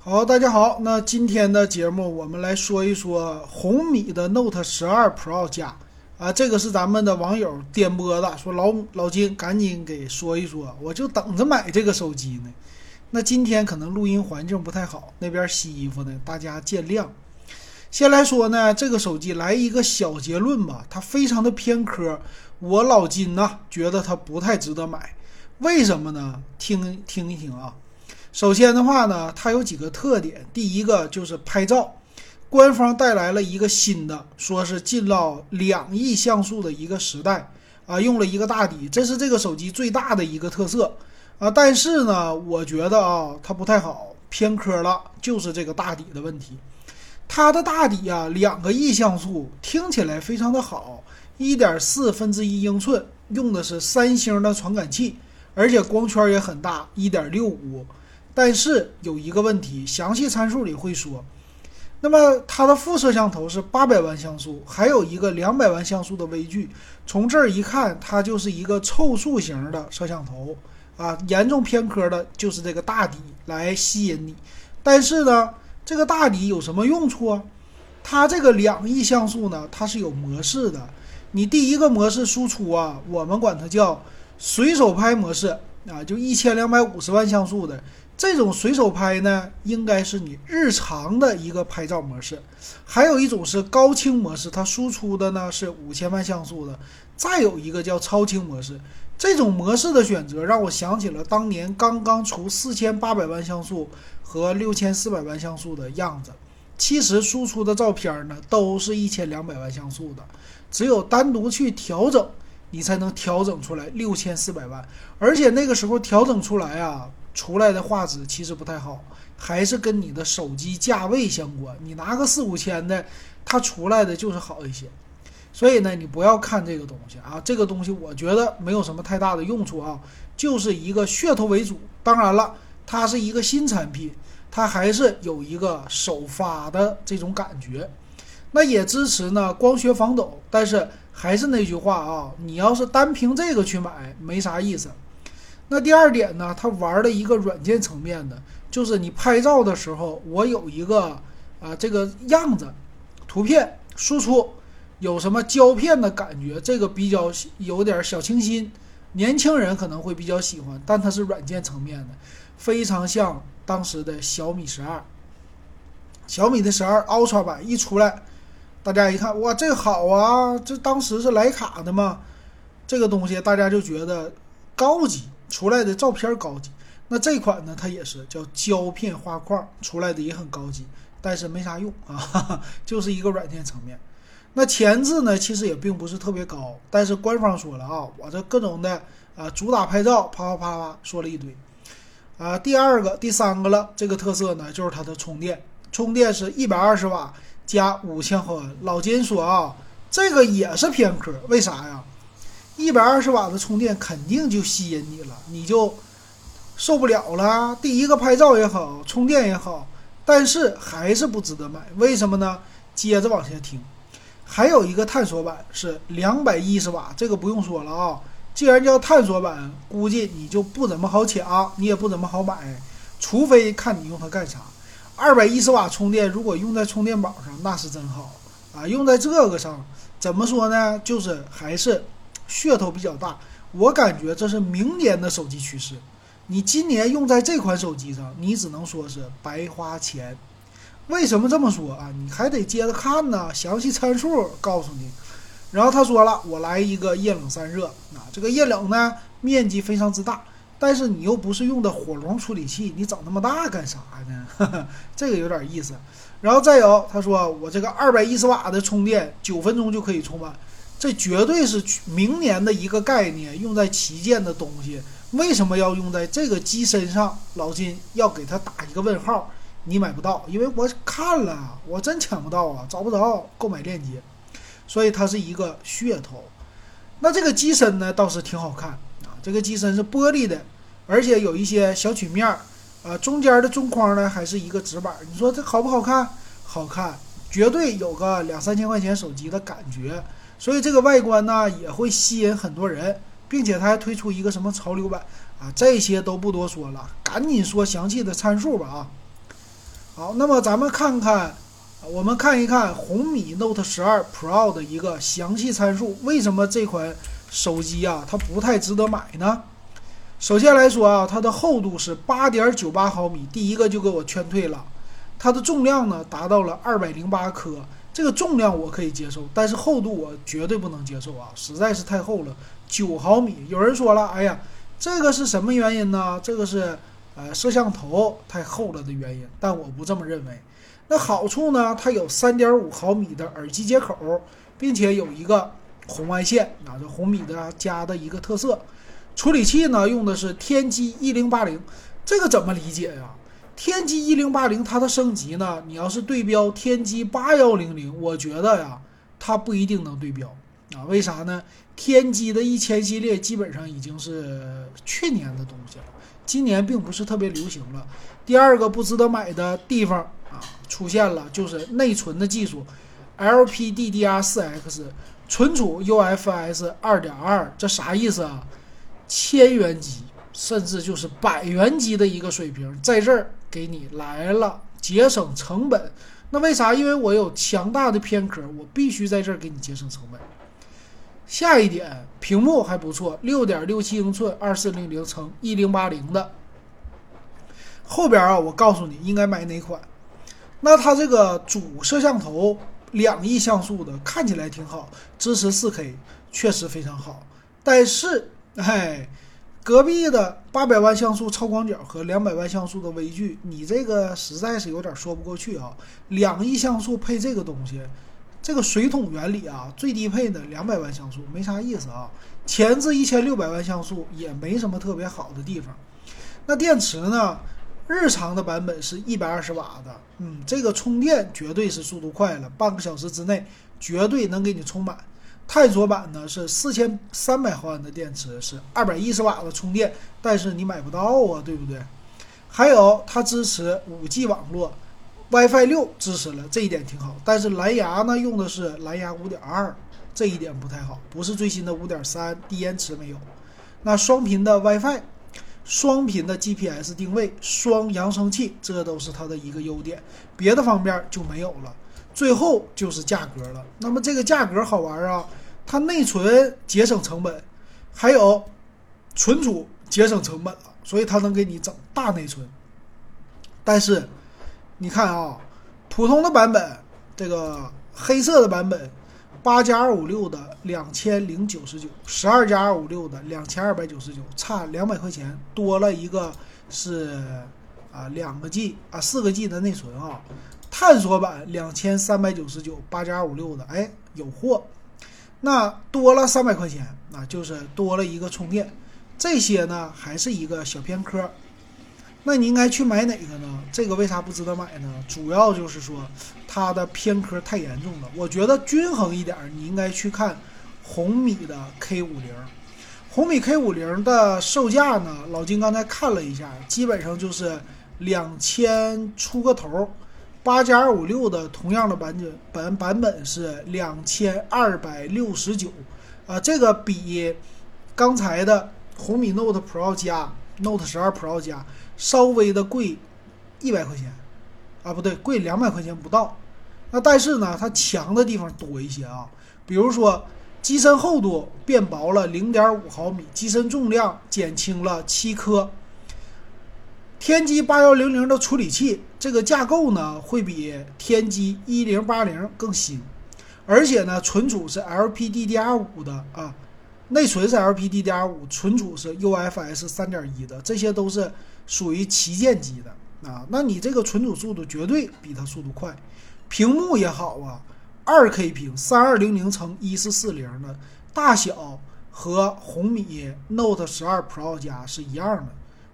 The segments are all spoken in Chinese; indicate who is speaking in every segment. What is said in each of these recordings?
Speaker 1: 好，大家好，那今天的节目我们来说一说红米的 Note 十二 Pro 加啊，这个是咱们的网友点播的，说老老金赶紧给说一说，我就等着买这个手机呢。那今天可能录音环境不太好，那边洗衣服呢，大家见谅。先来说呢，这个手机来一个小结论吧，它非常的偏科，我老金呢觉得它不太值得买，为什么呢？听听一听啊。首先的话呢，它有几个特点。第一个就是拍照，官方带来了一个新的，说是进到两亿像素的一个时代啊，用了一个大底，这是这个手机最大的一个特色啊。但是呢，我觉得啊，它不太好，偏科了，就是这个大底的问题。它的大底啊，两个亿像素听起来非常的好，一点四分之一英寸，用的是三星的传感器，而且光圈也很大，一点六五。但是有一个问题，详细参数里会说。那么它的副摄像头是八百万像素，还有一个两百万像素的微距。从这儿一看，它就是一个凑数型的摄像头啊，严重偏科的就是这个大底来吸引你。但是呢，这个大底有什么用处啊？它这个两亿像素呢，它是有模式的。你第一个模式输出啊，我们管它叫随手拍模式啊，就一千两百五十万像素的。这种随手拍呢，应该是你日常的一个拍照模式；还有一种是高清模式，它输出的呢是五千万像素的；再有一个叫超清模式。这种模式的选择让我想起了当年刚刚出四千八百万像素和六千四百万像素的样子。其实输出的照片呢都是一千两百万像素的，只有单独去调整，你才能调整出来六千四百万。而且那个时候调整出来啊。出来的画质其实不太好，还是跟你的手机价位相关。你拿个四五千的，它出来的就是好一些。所以呢，你不要看这个东西啊，这个东西我觉得没有什么太大的用处啊，就是一个噱头为主。当然了，它是一个新产品，它还是有一个首发的这种感觉。那也支持呢光学防抖，但是还是那句话啊，你要是单凭这个去买，没啥意思。那第二点呢，它玩了一个软件层面的，就是你拍照的时候，我有一个啊这个样子，图片输出有什么胶片的感觉，这个比较有点小清新，年轻人可能会比较喜欢，但它是软件层面的，非常像当时的小米十二，小米的十二 Ultra 版一出来，大家一看哇，这好啊，这当时是徕卡的嘛，这个东西大家就觉得高级。出来的照片高级，那这款呢？它也是叫胶片画框出来的也很高级，但是没啥用啊，就是一个软件层面。那前置呢，其实也并不是特别高，但是官方说了啊，我这各种的啊主打拍照，啪啪啪啪说了一堆啊。第二个、第三个了，这个特色呢，就是它的充电，充电是一百二十瓦加五千毫安。老金说啊，这个也是偏科，为啥呀？一百二十瓦的充电肯定就吸引你了，你就受不了了。第一个拍照也好，充电也好，但是还是不值得买。为什么呢？接着往下听，还有一个探索版是两百一十瓦，这个不用说了啊。既然叫探索版，估计你就不怎么好抢，你也不怎么好买，除非看你用它干啥。二百一十瓦充电，如果用在充电宝上，那是真好啊。用在这个上，怎么说呢？就是还是。噱头比较大，我感觉这是明年的手机趋势。你今年用在这款手机上，你只能说是白花钱。为什么这么说啊？你还得接着看呢，详细参数告诉你。然后他说了，我来一个液冷散热啊，这个液冷呢面积非常之大，但是你又不是用的火龙处理器，你整那么大干啥呢？这个有点意思。然后再有，他说我这个二百一十瓦的充电，九分钟就可以充满。这绝对是明年的一个概念，用在旗舰的东西，为什么要用在这个机身上？老金要给他打一个问号，你买不到，因为我看了，我真抢不到啊，找不着购买链接，所以它是一个噱头。那这个机身呢，倒是挺好看啊，这个机身是玻璃的，而且有一些小曲面儿，啊，中间的中框呢还是一个直板，你说这好不好看？好看，绝对有个两三千块钱手机的感觉。所以这个外观呢也会吸引很多人，并且它还推出一个什么潮流版啊，这些都不多说了，赶紧说详细的参数吧啊。好，那么咱们看看，我们看一看红米 Note 十二 Pro 的一个详细参数。为什么这款手机啊，它不太值得买呢？首先来说啊，它的厚度是八点九八毫米，第一个就给我劝退了。它的重量呢，达到了二百零八克。这个重量我可以接受，但是厚度我绝对不能接受啊，实在是太厚了，九毫米。有人说了，哎呀，这个是什么原因呢？这个是呃摄像头太厚了的原因，但我不这么认为。那好处呢？它有三点五毫米的耳机接口，并且有一个红外线啊，这红米的家的一个特色。处理器呢，用的是天玑一零八零，这个怎么理解呀？天玑一零八零它的升级呢？你要是对标天玑八幺零零，我觉得呀，它不一定能对标啊。为啥呢？天玑的一千系列基本上已经是去年的东西了，今年并不是特别流行了。第二个不值得买的地方啊，出现了就是内存的技术，LPDDR4X，存储 UFS 二点二，这啥意思啊？千元机甚至就是百元机的一个水平，在这儿。给你来了，节省成本。那为啥？因为我有强大的偏壳，我必须在这儿给你节省成本。下一点，屏幕还不错，六点六七英寸，二四零零乘一零八零的。后边啊，我告诉你应该买哪款。那它这个主摄像头两亿像素的，看起来挺好，支持四 K，确实非常好。但是，哎。隔壁的八百万像素超广角和两百万像素的微距，你这个实在是有点说不过去啊！两亿像素配这个东西，这个水桶原理啊，最低配的两百万像素没啥意思啊。前置一千六百万像素也没什么特别好的地方。那电池呢？日常的版本是一百二十瓦的，嗯，这个充电绝对是速度快了，半个小时之内绝对能给你充满。泰卓版呢是四千三百毫安的电池，是二百一十瓦的充电，但是你买不到啊，对不对？还有它支持五 G 网络，WiFi 六支持了，这一点挺好。但是蓝牙呢用的是蓝牙五点二，这一点不太好，不是最新的五点三，低延迟没有。那双频的 WiFi，双频的 GPS 定位，双扬声器，这都是它的一个优点，别的方面就没有了。最后就是价格了。那么这个价格好玩啊，它内存节省成本，还有存储节省成本了，所以它能给你整大内存。但是你看啊，普通的版本，这个黑色的版本，八加二五六的两千零九十九，十二加二五六的两千二百九十九，差两百块钱，多了一个是啊两个 G 啊四个 G 的内存啊。探索版两千三百九十九，八加二五六的，哎，有货，那多了三百块钱，那就是多了一个充电，这些呢还是一个小偏科，那你应该去买哪个呢？这个为啥不值得买呢？主要就是说它的偏科太严重了。我觉得均衡一点，你应该去看红米的 K 五零，红米 K 五零的售价呢，老金刚才看了一下，基本上就是两千出个头。八加二五六的同样的版本版版本是两千二百六十九，啊，这个比刚才的红米 Note Pro 加 Note 十二 Pro 加稍微的贵一百块钱，啊，不对，贵两百块钱不到。那但是呢，它强的地方多一些啊，比如说机身厚度变薄了零点五毫米，机身重量减轻了七克。天玑八幺零零的处理器，这个架构呢会比天玑一零八零更新，而且呢存储是 LPDDR 五的啊，内存是 LPDDR 五，存储是 UFS 三点一的，这些都是属于旗舰机的啊。那你这个存储速度绝对比它速度快，屏幕也好啊，二 K 屏，三二零零乘一四四零的，大小和红米 Note 十二 Pro 加是一样的。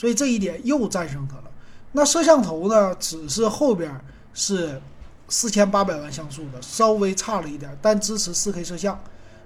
Speaker 1: 所以这一点又战胜它了。那摄像头呢？只是后边是四千八百万像素的，稍微差了一点，但支持四 K 摄像。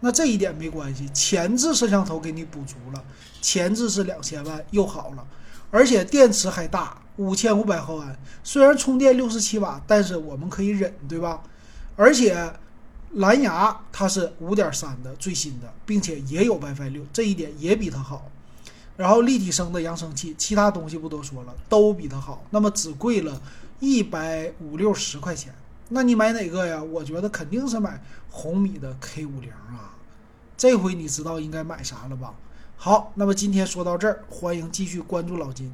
Speaker 1: 那这一点没关系，前置摄像头给你补足了，前置是两千万又好了，而且电池还大，五千五百毫安。虽然充电六十七瓦，但是我们可以忍，对吧？而且蓝牙它是五点三的最新的，并且也有 WiFi 六，这一点也比它好。然后立体声的扬声器，其他东西不多说了，都比它好。那么只贵了一百五六十块钱。那你买哪个呀？我觉得肯定是买红米的 K 五零啊。这回你知道应该买啥了吧？好，那么今天说到这儿，欢迎继续关注老金。